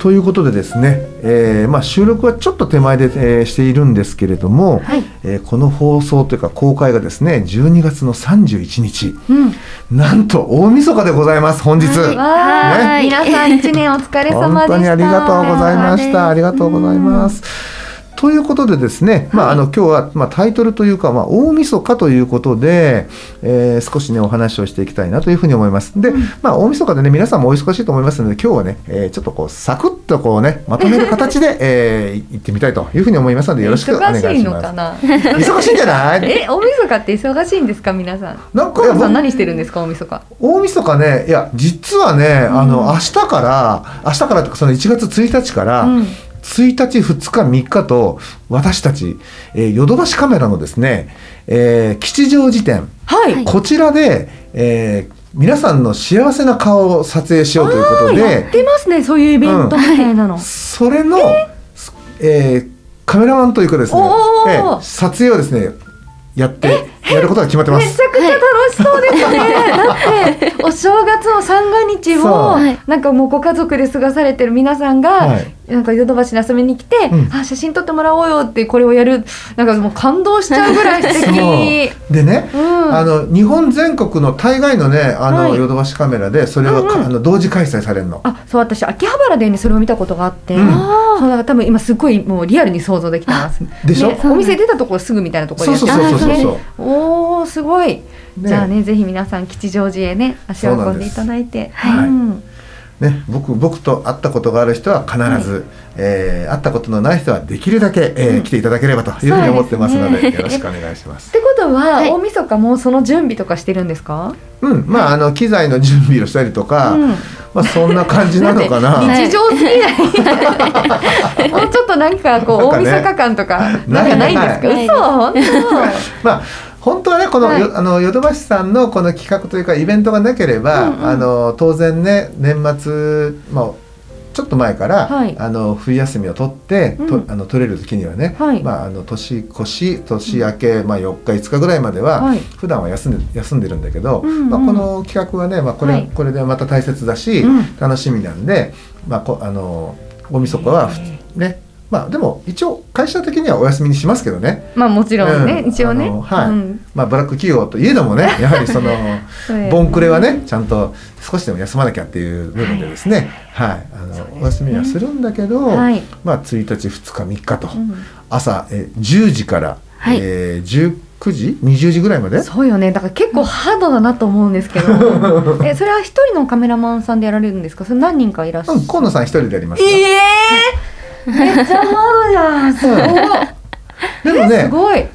ということでですね、えーまあ、収録はちょっと手前で、えーしているんですけれども、はい。えーこの放送というか公開がですね12月の31日。うん。なんと大晦日でございます本日、はい。ね。皆さん一年お疲れ様でした。本当にありがとうございました。ありがとうございます。ということでですね、まあ、あの今日は、まあ、タイトルというか、まあ、大晦日ということで、えー少しねお話をしていきたいなというふうに思います。で、まあ、大晦日でね皆さんもお忙しいと思いますので今日はね、えーちょっとこうサクッとこうねまとめる形で、えー、行ってみたいというふうに思いますのでよろしくお願いします忙しいのかな忙しいんじゃない？え大晦日って忙しいんですか皆さん？なんかさん何してるんですか大晦日？大晦日ねいや実はね、あの明日から明日からというかその1月1日から、うん1日2日3日と私たち、えーヨドバシカメラのですね、えー吉祥寺店。はい、こちらで、えー皆さんの幸せな顔を撮影しようということやっでてますねそういうイベントみたいなの、それの、えー？カメラマンというかですね、えー撮影をですねやってやることが決まってます。めちゃくちゃ楽しそうですね。だってお正月の三が日をはいなんかもうご家族で過ごされてる皆さんが、はいなんかヨドバシに遊びに来て、うん。あ写真撮ってもらおうよってこれをやる。なんかもう感動しちゃうぐらい素そう。敵。でね、うん。あの日本全国の大概のねあの、はい。ヨドバシカメラでそれはか、うんうん。あの同時開催されるの。あそう私秋葉原でねそれを見たことがあって、うん。そうだから多分今すごいもうリアルに想像できてます。でしょ？ねお店出たところすぐみたいなところそうでそうそう。そうそう。ますね。おおすごい。ね。じゃあねぜひ皆さん吉祥寺へね足を運んでいただいて。そうなんですうんね、僕僕と会ったことがある人は必ず、えー会ったことのない人はできるだけ、えーうん。来ていただければというふうに思ってますのでね。よろしくお願いします。っ。てことは、はい。大晦日もその準備とかしてるんですか？うん、まああの機材の準備をしたりとか、うん。まあそんな感じなのかな。日常すぎない？もうちょっとなんかこう大晦日感とかなんかないんですか？ない。嘘？本まあ本当はねこの、はい。よあのヨドバシさんのこの企画というかイベントがなければ、うんうんあの当然ね年末まあちょっと前から、はい。あの冬休みを取って、とうん。あの取れる時にはね、はい。まああの年越し年明け、まあ4日5日ぐらいまでは、はい。普段は休んで休んでるんだけど、うんうん。まあこの企画はね、まあこれ、はい。これでまた大切だし、うん。楽しみなんで、まあこあの大晦日はね、まあでも一応会社的にはお休みにしますけどね。まあもちろんね、うん。一応ね。はい。うん。まあ、ブラック企業といえどもね やはりそのボンクレはねちゃんと少しでも休まなきゃっていう部分でですね、はい。あのお休みはするんだけど、はい。まあ、1日2日3日と、うん。朝え10時から、はい。えー19時20時ぐらいまで？そうよね。だから結構ハードだなと思うんですけど。え、それは一人のカメラマンさんでやられるんですか？それ何人かいらっしゃる？うん、。河野さん一人でやりますよ、ええー、めっちゃハードじゃん。すごい。でもねすごい。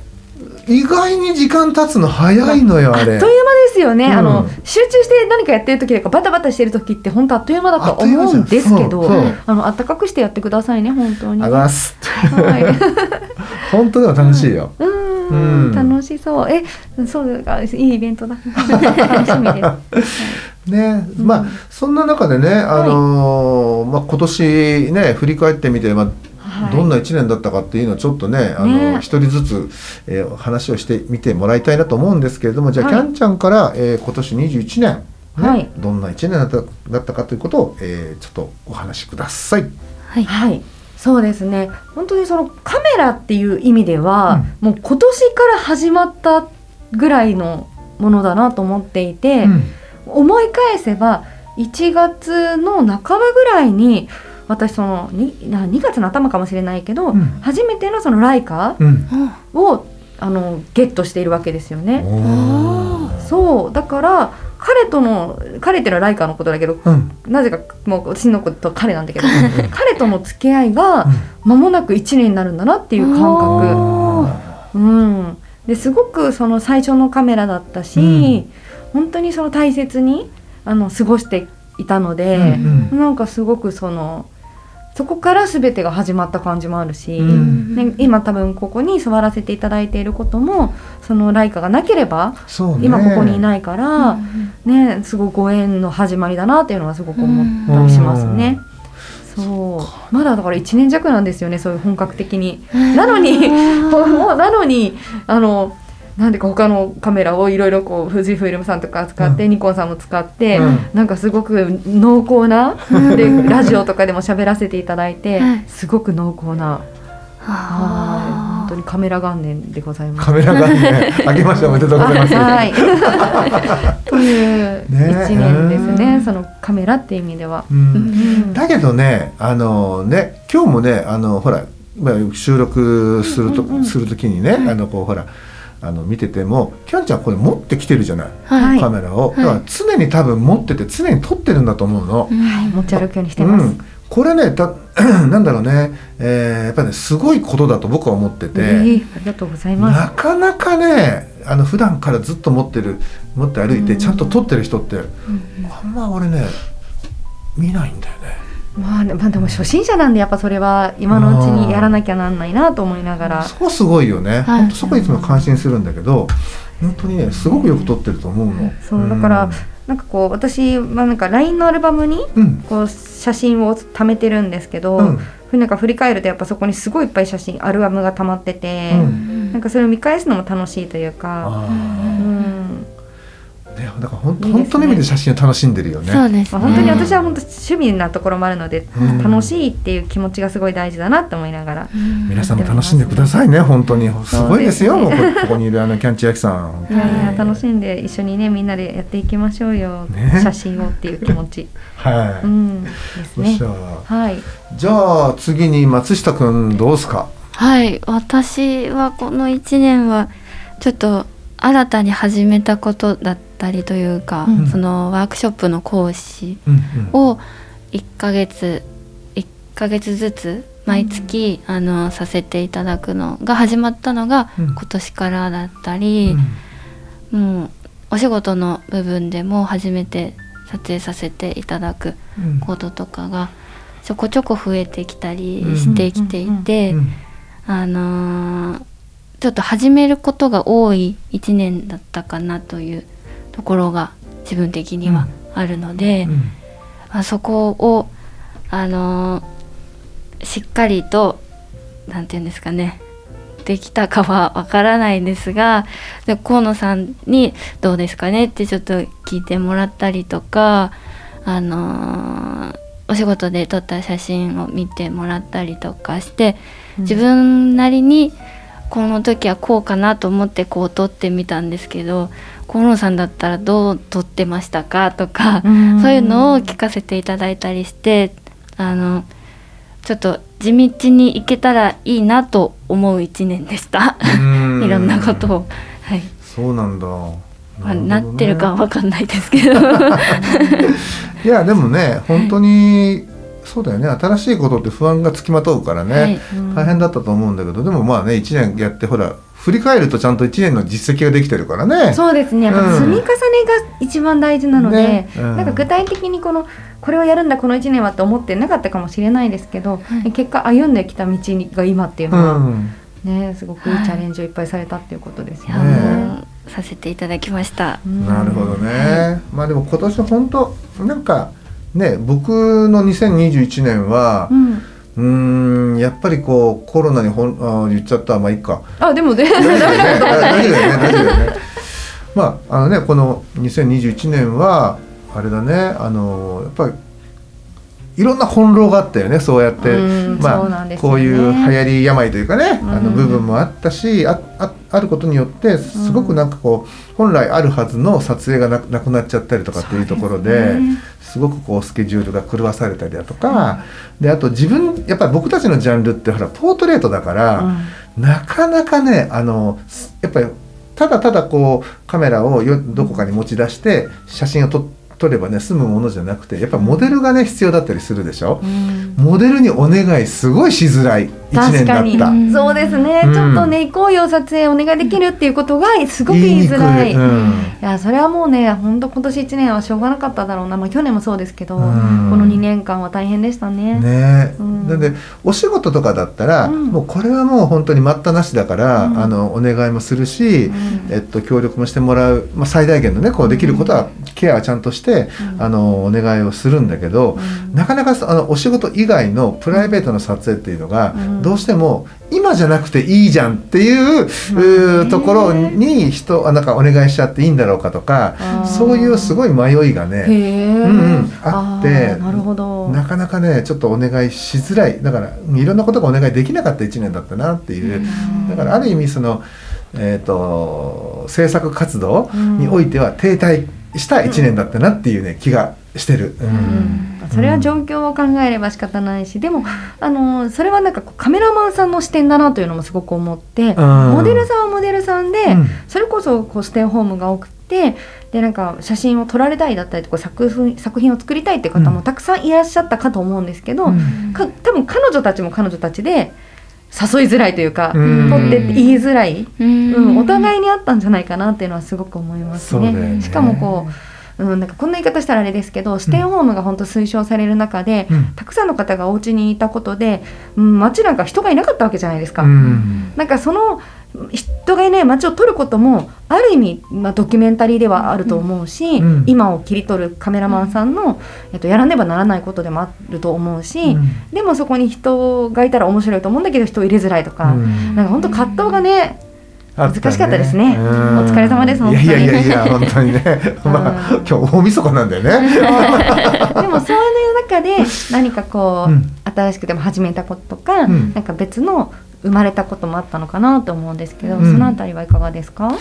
意外に時間経つの早いのよあれあっという間ですよね、うんあの集中して何かやってる時とかバタバタしてる時って本当あっという間だと思うんですけどあの暖かくしてやってくださいね本当に。あざっす。はい、本当でも楽しいよ、ううん。ん楽しそう。えそうかいいイベントだ。楽しみです。ね、うんまあそんな中でね、あのーまあ、今年ね振り返ってみて、まあはい。どんな1年だったかっていうのをちょっとねあのね一人ずつ、えー話をしてみてもらいたいなと思うんですけれどもじゃあ、はい。キャンちゃんから、えー今年21年、ねはい。どんな1年だっただったかということを、えーちょっとお話しください。はい。はい。そうですね。本当にそのカメラっていう意味では、もう今年から始まったぐらいのものだなと思っていて、うん。思い返せば1月の半ばぐらいに私その 2, 2月の頭かもしれないけど、うん。初めてのそのライカうん。をあのゲットしているわけですよね。そう。だから彼との彼っていうのはライカのことだけどうん。なぜかもう私のこと彼なんだけど彼との付き合いが間もなく1年になるんだなっていう感覚。あうん、ですごくその最初のカメラだったし、本当にその大切にあの過ごしていたので、うんうん。なんかすごくそのそこから全てが始まった感じもあるし、うん。ね、今多分ここに座らせていただいていることもそのライカがなければそうね。今ここにいないから、ね、すごいご縁の始まりだなっていうのはすごく思ったりしますね。そう。まだだから1年弱なんですよねそういう本格的に。なのに もうなのにあのなんでか他のカメラをいろいろこう富士フイルムさんとか使って、うニコンさんも使って、うんなんかすごく濃厚な、でラジオとかでも喋らせていただいて、はいすごく濃厚な、はいあ本当にカメラ元年でございます。カメラがねあげましておめでとうございます。あはい。とい一年ですね。うんそのカメラっていう意味では。だけどねあのね今日もねあのほらまあ収録すると、うんうんうんするときにね、あのこうほらあの見ててもキャンちゃんこれ持ってきてるじゃない、はい。カメラを、はい。だから常に多分持ってて常に撮ってるんだと思うの。持ち歩くようにしてます。うん、これねた なんだろうね、えーやっぱりねすごいことだと僕は思ってて、えーありがとうございます。なかなかねあの普段からずっと持ってる持って歩いてちゃんと撮ってる人って、あんま俺ね見ないんだよね。まあ、まあでも初心者なんでやっぱそれは今のうちにやらなきゃなんないなと思いながら。そこすごいよね、はい。本当そこいつも感心するんだけど本当にねすごくよく撮ってると思うの。そうだからなんかこう私はなんか LINE のアルバムにうん。こう写真を貯めてるんですけど、うん。なんか振り返るとやっぱそこにすごいいっぱい写真アルバムが溜まってて、うん。なんかそれを見返すのも楽しいというか、あうん。ーね、だから本当の意味で写真を楽しんでるよね。そうですね。まあ、本当に私は本当趣味なところもあるので、うん。楽しいっていう気持ちがすごい大事だなって思いながら、皆さんも楽しんでくださいね本当に。すごいですよそうですもうこここにいるあのキャンチヤキさん。いやいや楽しんで一緒にねみんなでやっていきましょうよ、ね。写真をっていう気持ち、はい。うん、ですね。はい。じゃあ次に松下くんどうすか？はい私はこの1年はちょっと新たに始めたことだったりというか、うん。そのワークショップの講師うんを1ヶ月1ヶ月ずつ毎月、あのさせていただくのが始まったのがうん。今年からだったり、うん。もうお仕事の部分でも初めて撮影させていただくうん。こととかがちょこちょこ増えてきたりしてきていて、うん。あのーちょっと始めることが多い1年だったかなというところが自分的にはあるので、うん。まあ、そこを、あのーしっかりとなんて言うんですかねできたかはわからないんですがで河野さんに「どうですかね?」ってちょっと聞いてもらったりとか、あのーお仕事で撮った写真を見てもらったりとかして自分なりにこの時はこうかなと思ってこう撮ってみたんですけど河野さんだったらどう撮ってましたかとか、うん。そういうのを聞かせていただいたりしてあのちょっと地道にいけたらいいなと思う一年でした。うん。いろんなことを、はい。そうなんだ。まあ、なね。ってるかは分かんないですけど。いやでもね本当にそうだよね。新しいことって不安がつきまとうからね、はい。大変だったと思うんだけどでもまあね1年やってほら振り返るとちゃんと1年の実績ができてるからね。そうですね。やっぱうん。積み重ねが一番大事なので、ね。うん。なんか具体的にこのこれをやるんだこの1年はって思ってなかったかもしれないですけど、はい。結果歩んできた道が今っていううのは、ん。ねすごくいいチャレンジをいっぱいされたっていうことですよね。もうさせていただきました。うんなるほどね。まあでも今年本当なんかね僕の2021年はうん、うーんやっぱりこうコロナにほんあ言っちゃった。まあいいか。あでもね。大丈夫だよね。大丈夫だよね。まああのねこの2021年はあれだね。あのやっぱりいろんな翻弄があったよねそうやって、まあね。こういう流行り病というかね、あのうん部分もあったしあああることによってすごくなんかこう本来あるはずの撮影がなくなっちゃったりとかっていうところで。すごくこうスケジュールが狂わされたりだとか、であと自分やっぱり僕たちのジャンルってほらポートレートだから、なかなかねあのすやっぱりただただこうカメラをよどこかに持ち出して写真を撮撮ればね済むものじゃなくてやっぱモデルがね必要だったりするでしょ、うん。モデルにお願いすごいしづらい1年だった。うん。そうですね、うん。ちょっとね行こうよ撮影お願いできるっていうことがすごく言いづらい。いうん。やそれはもうね本当今年1年はしょうがなかっただろうな、まあ、去年もそうですけど、うん。この2年間は大変でしたね。ね。うん。なんでお仕事とかだったら、うん。もうこれはもう本当に待ったなしだから、うん。あのお願いもするし、うん。えっと、協力もしてもらう、まあ、最大限のねこうできることはケアはちゃんとして、うん。あのお願いをするんだけど、うん。なかなかそあのお仕事以外のプライベートの撮影っていうのが、うんどうしても今じゃなくていいじゃんっていう,、ところに人あなんかお願いしちゃっていいんだろうかとかそういうすごい迷いがへねえ、うんうんあってーなるほど。なかなかねちょっとお願いしづらい。だからいろんなことがお願いできなかった1年だったなっていう、うん。だからある意味その、えー、と制作活動においては停滞した1年だったなっていうね気がしてる。うん。うん。それは状況を考えれば仕方ないしでもあのそれはなんかカメラマンさんの視点だなというのもすごく思って、うん。モデルさんはモデルさんで、うん。それこそこうステイホームが多くてでなんか写真を撮られたいだったりとか作品作品を作りたいって方もたくさんいらっしゃったかと思うんですけど、うん。か多分彼女たちも彼女たちで誘いづらいというか、うん。撮ってって言いづらい、うん。うん、お互いにあったんじゃないかなっていうのはすごく思いますね。ね。しかもこう、うん、なんかこんな言い方したらあれですけどステイホームが本当推奨される中で、うん。たくさんの方がお家にいたことで、うん、街なんか人がいなかったわけじゃないですか。うん。なんかその人がいない街を撮ることもある意味、まあ、ドキュメンタリーではあると思うし、うん。今を切り取るカメラマンさんの、えっと、やらねばならないことでもあると思うし、うん。でもそこに人がいたら面白いと思うんだけど人を入れづらいとか、うん。なんか本当葛藤がね難しかったですね。うんお疲れ様ですいやいやいやいや本当にね。まあうん。今日大晦日なんだよね。でもそういう中で何かこう、うん。新しくでも始めたこととか、うん。なんか別の生まれたこともあったのかなと思うんですけど、うん。そのあたりはいかがですか？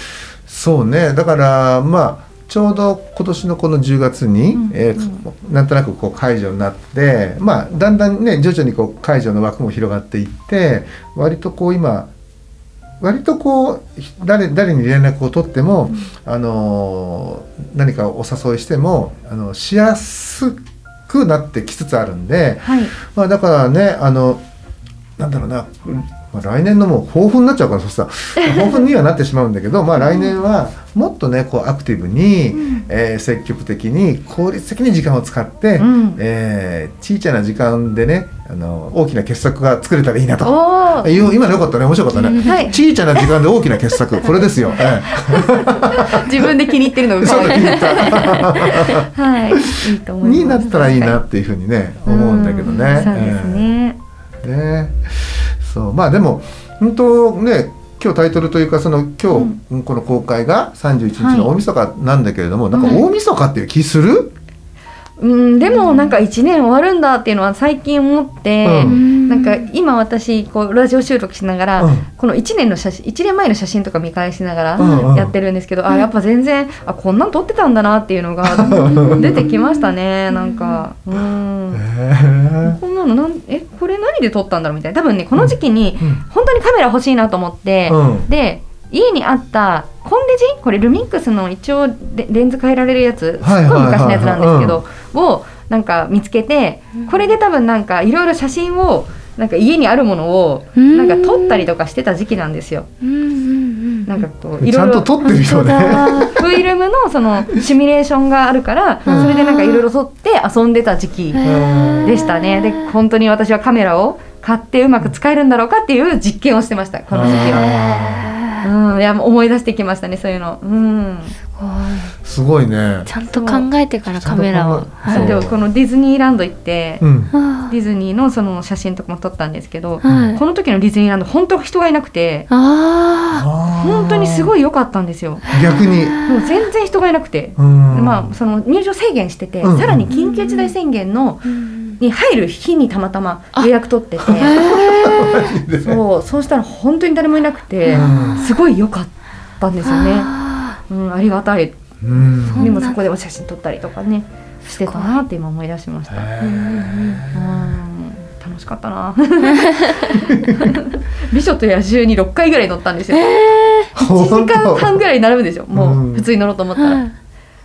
そうね。だからまあちょうど今年のこの10月に、うん。えーなんとなくこう解除になって、まあ、だんだんね徐々にこう解除の枠も広がっていって割とこう今割とこう誰誰に連絡を取っても、あのー何かお誘いしてもあのしやすくなってきつつあるんで、はい。まあ、だからねあのなんだろうな、まあ、来年のもう抱負になっちゃうからそしたら。抱負にはなってしまうんだけど、まあ、来年はもっとねこうアクティブに、うん。えー積極的に効率的に時間を使って、うん。えー小さな時間でねあの大きな傑作が作れたらいいなと。今のよかったね。面白かったね、はい。小さな時間で大きな傑作。これですよ、え自分で気に入ってるの。はい。い。いとえ思います。になったらいいなっていうふうにね思うんだけどね。うん。そうですね。ええ。ねそう。まあでも本当ね今日タイトルというかその今日、この公開が31日の大晦日なんだけれども、なんか大晦日っていう気する、うん、でもなんか一年終わるんだっていうのは最近思って、うん。なんか今私こうラジオ収録しながら、うん。この1年の写真1年前の写真とか見返しながうんうん。らやってるんですけど、あやっぱ全然あこんなん撮ってたんだなっていうのが 出てきましたねなんか。うん。へこんなのなんえこれ何で撮ったんだろうみたいな。多分ねこの時期にうん。本当にカメラ欲しいなと思って、うん。で家にあったコンデジ？これルミックスの一応レレンズ変えられるやつ？すっごい昔のやつなんですけど、をなんか見つけてこれで多分なんかいろいろ写真をなんか家にあるものをうん。なんか撮ったりとかしてた時期なんですよ。なんかこういちゃんとろいろ撮ってるよね。フィルムのそのシミュレーションがあるからうん。それでなんかいろいろ撮って遊んでた時期でしたね。で本当に私はカメラを買ってうまく使えるんだろうかっていう実験をしてましたこの時期は。うん、いやもう思い出してきましたねそういうの。うん。すごいすごいね。ちゃんと考えてからカメラをはいでもこのディズニーランド行って、うん。あディズニーのその写真とかも撮ったんですけど、はいこの時のディズニーランド本当人がいなくてあ本当にすい。ごい良かったんですよ。逆に。もう全然人がいなくて、うんまあその入場制限してて、うんさらに緊急事態宣言のーうんに入る日にたまたま予約取ってて、へそうそうしたら本当に誰もいなくて、うん。すごい良かったんですよね。あうん、ありがたい。でもそこでも写真撮ったりとかねしてたなって今思い出しました。楽しかったな。美女と野獣に6回ぐらい乗ったんですよ、え1時間半ぐらい並ぶんですよもう普通に乗ろうと思ったら、はい。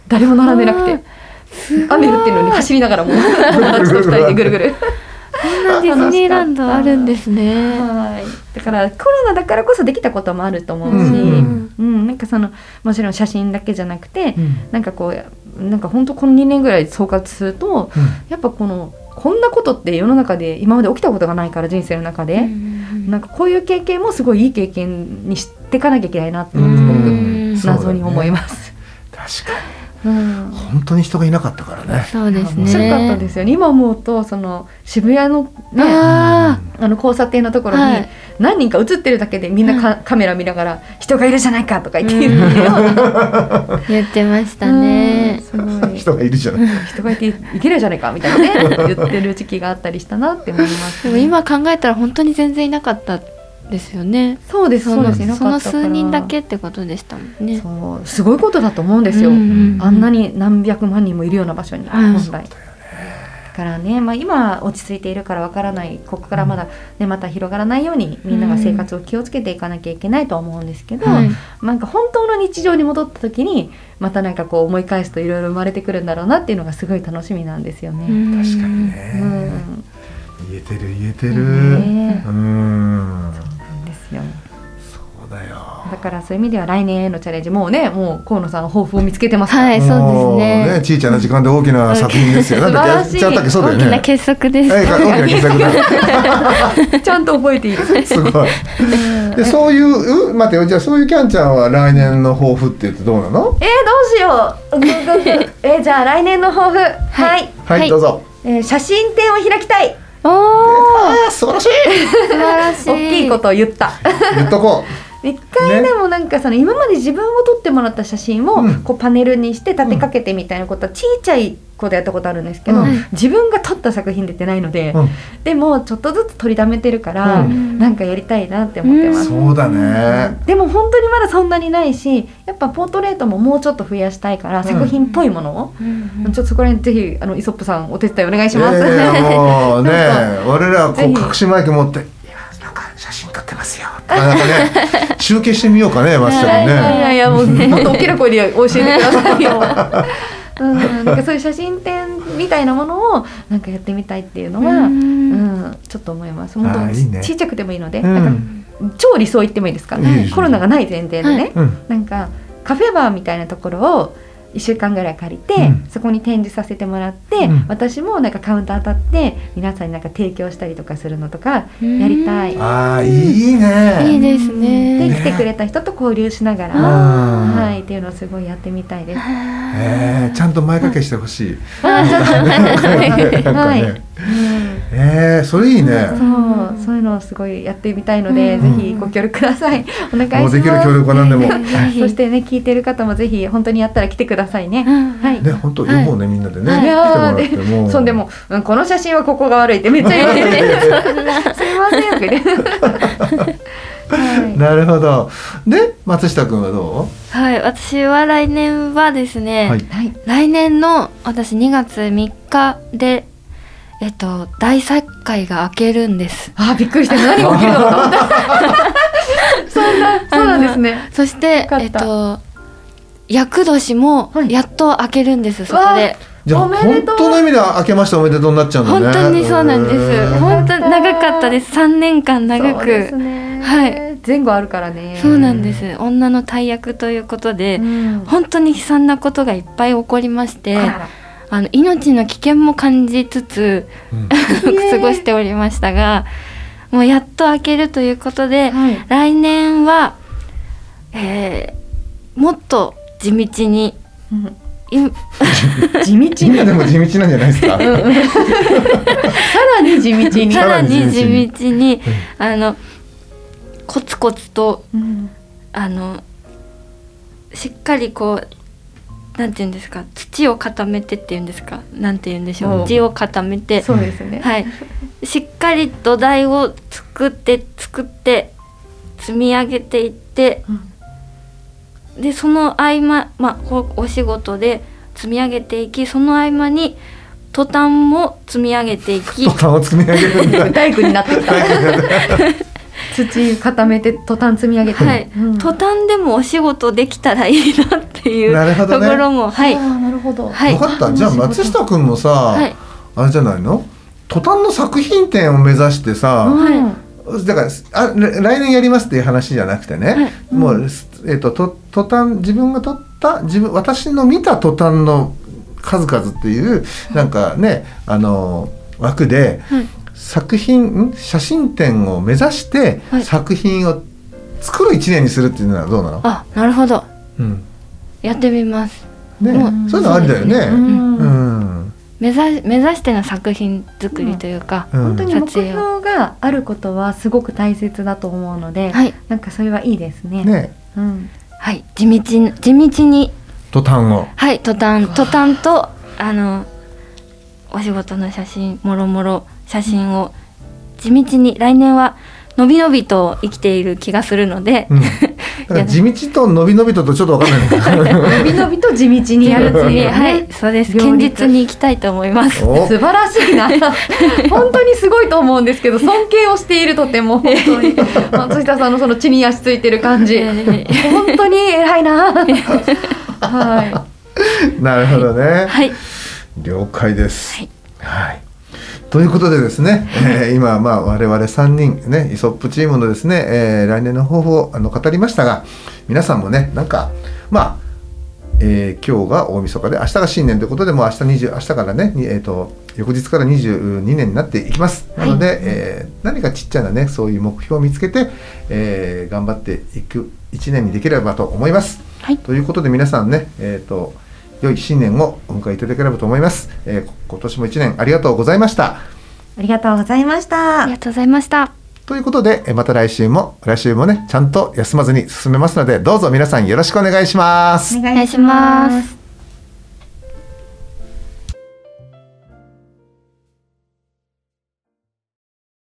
誰も並んでなくて雨降ってるのに走りながらもう友達と二人でぐるぐる。こんなディズニーランドあるんですね。はい。だからコロナだからこそできたこともあると思うし、ううん。んなんかそのもちろん写真だけじゃなくて、うん。なんかこうなんか本当この2年ぐらい総括するとやっぱこのこんなことって世の中で今まで起きたことがないから人生の中で、なんかこういう経験もすごいいい経験にしていかなきゃいけないなってすごうくん。謎に思います。確かうん。に本当に人がいなかったからね。そうですね。面白かったですよね。今思うとその渋谷のねああの交差点のところにはい。何人か映ってるだけでみんなか、カメラ見ながら人がいるじゃないかとか言っているような、あ、言ってましたね。うんすごい。人がいるじゃない。人がいていけないじゃないかみたいなね言ってる時期があったりしたなって思います、でも今考えたら本当に全然いなかったですよね。そうですそうですその数人だけってことでしたもんね。そうすごいことだと思うんですよ、うん。うんうんあんなに何百万人もいるような場所にはい本来、だからね、まあ、今落ち着いているからわからないここからまだ、ね、また広がらないようにみんなが生活を気をつけていかなきゃいけないとは思うんですけど、はい。なんか本当の日常に戻った時にまたなんかこう思い返すといろいろ生まれてくるんだろうなっていうのがすごい楽しみなんですよね。うん。確かにうん。ね言えてる言えてる。ねうんですよそうだよだからそういう意味では来年へのチャレンジもうねもう河野さん抱負を見つけてますから、はいそうもですねちいちゃな時間で大きな作品ですよ。素晴らしい。大きな結束です。はい大きな傑作だ。ちゃんと覚えている。すごい。でそういうう待ってよじゃあそういうキャンちゃんは来年の抱負って言ってどうなの？えー、どうしよう。えー、じゃあ来年の抱負。はい。はい、はいどうぞ。えー、写真展を開きたい。おー素晴らしい。素晴らしい。大きいことを言った。言っとこ一回でもなんかその今まで自分を撮ってもらった写真をうんこうパネルにして立てかけてみたいなことはちいちゃいことやったことあるんですけど、うん自分が撮った作品出てないので、う。うんでもちょっとずつ取りだめてるから、うんなんかやりたいなって思ってます。そうだね。でも本当にまだそんなにないしやっぱポートレートももうちょっと増やしたいから、ん作品っぽいものを、うんうんちょっとそこら辺ぜひあのイソップさんお手伝いお願いします。いやいやもうね 我らはこう隠しマイク持って。なんかね 集計してみようかねマスターいやいね。やいやもうもっと大きな声で教えてくださいよ。うん、なんかそういう写真展みたいなものをなんかやってみたいっていうのは、ううんん、ちょっと思います。本当あーいいねちっちゃくてもいいので、うんなんか超理想言ってもいいですか？コロナがない前提でね、うん。なんかカフェバーみたいなところを1週間ぐらい借りて、うんそこに展示させてもらって、うん私もなんかカウンター立って皆さんになんか提供したりとかするのとかやりたい。ああいいね。いいですでね。来てくれた人と交流しながら、うんはいっていうのをすごいやってみたいです。えー、ちゃんと前掛けしてほしい。あちょっとなんかはいね。えー、それいいね。そうそういうのをすごいやってみたいので、うんぜひご協力ください。お願いします。もうできる協力は何でも。そしてね聞いてる方もぜひ本当にやったら来てくださいね。うんはい。ね、本当読もうね、みんなでね、はい来てもらってそんでも、うん、この写真はここが悪いってめっちゃ言ってて すいませんとか言ってはいなるほど。で、松下君はどはい、私は来年はですね、はいはい来年の私2月3日でえっと大作会が開けるんです。あーびっくりした何が起きるのかそんな そうなんですねそしてえっと厄年もはいやっと開けるんです、そこで。うじゃあ、本当の意味で明けましておめでとうになっちゃうんだね。本当にそうなんです。本当に長かったです。3年間長く。ねはい前後あるからねそうなんです。女の大役ということで、うん本当に悲惨なことがいっぱい起こりまして、あらあの命の危険も感じつつうん。過ごしておりましたが、もうやっと開けるということで、はい。来年は、えーもっと地道にうん。い 地道に。みんなでも地道なんじゃないですか？さらに地道に。さらにさらに地道に。あのコツコツとうん。あのしっかりこうなんていうんですか？土を固めてっていうんですか？なんていうんでしょおう。地を固めて。そうですね。はい。しっかり土台を作って作って積み上げていってでその合間、まあ、おお仕事で積み上げていきその合間にトタンも積み上げていき。トタンを積み上げるんだ。大工になってきた 土固めてトタン積み上げて、はい、うん。途端でもお仕事できたらいいなっていうなるほどね。ところも、はい。なるほど、はい。分かった。じゃあ松下君もさ、はい。あれじゃないの？途端の作品展を目指してさ、うんだからあ来来年やりますっていう話じゃなくてね、もう、えっとと途端自分が撮った自分私の見た途端の数々っていうなんかねあの枠で、はい作品ん？写真展を目指してはい。作品を作る一年にするっていうのはどうなの、あなるほど。うん。やってみます。ね。うんそういうのありだよね。目指目指しての作品作りというか、うん。本当に目標があることはすごく大切だと思うので、はい。なんかそれはいいですね。ね。うん、はい。地道に地道に。途端を。はい途端。途端とあのお仕事の写真もろもろ写真を。地道に来年はのびのびと生きている気がするので、うん、地道と伸び伸びととちょっとわかんない。んだけど伸び伸びと地道にやるっていうね、はいそうです。堅実に生きたいと思います。お。素晴らしいな。本当にすごいと思うんですけど尊敬をしているとても。本当に。松下さんのその地に足ついてる感じ。本当に偉いな。はなるほどね。はい。了解です。はい。はい。ということでですね、えー今まあ我々3人ねイソップチームのですね、えー来年の抱負をあの語りましたが皆さんもねなんかまあ、えー今日が大晦日で明日が新年ということでもう明日20明日からね、にえー、と翌日から22年になっていきます。なので、えー何かちっちゃなねそういう目標を見つけて、えー頑張っていく1年にできればと思います。はい。ということで皆さんね、えー、と良い新年をお迎えいただければと思います、えーこ今年も1年ありがとうございました。いありがとうございました。ありがとうございました。ということでえーまた来週も来週もねちゃんと休まずに進めますのでどうぞ皆さんよろしくお願いします。お願いします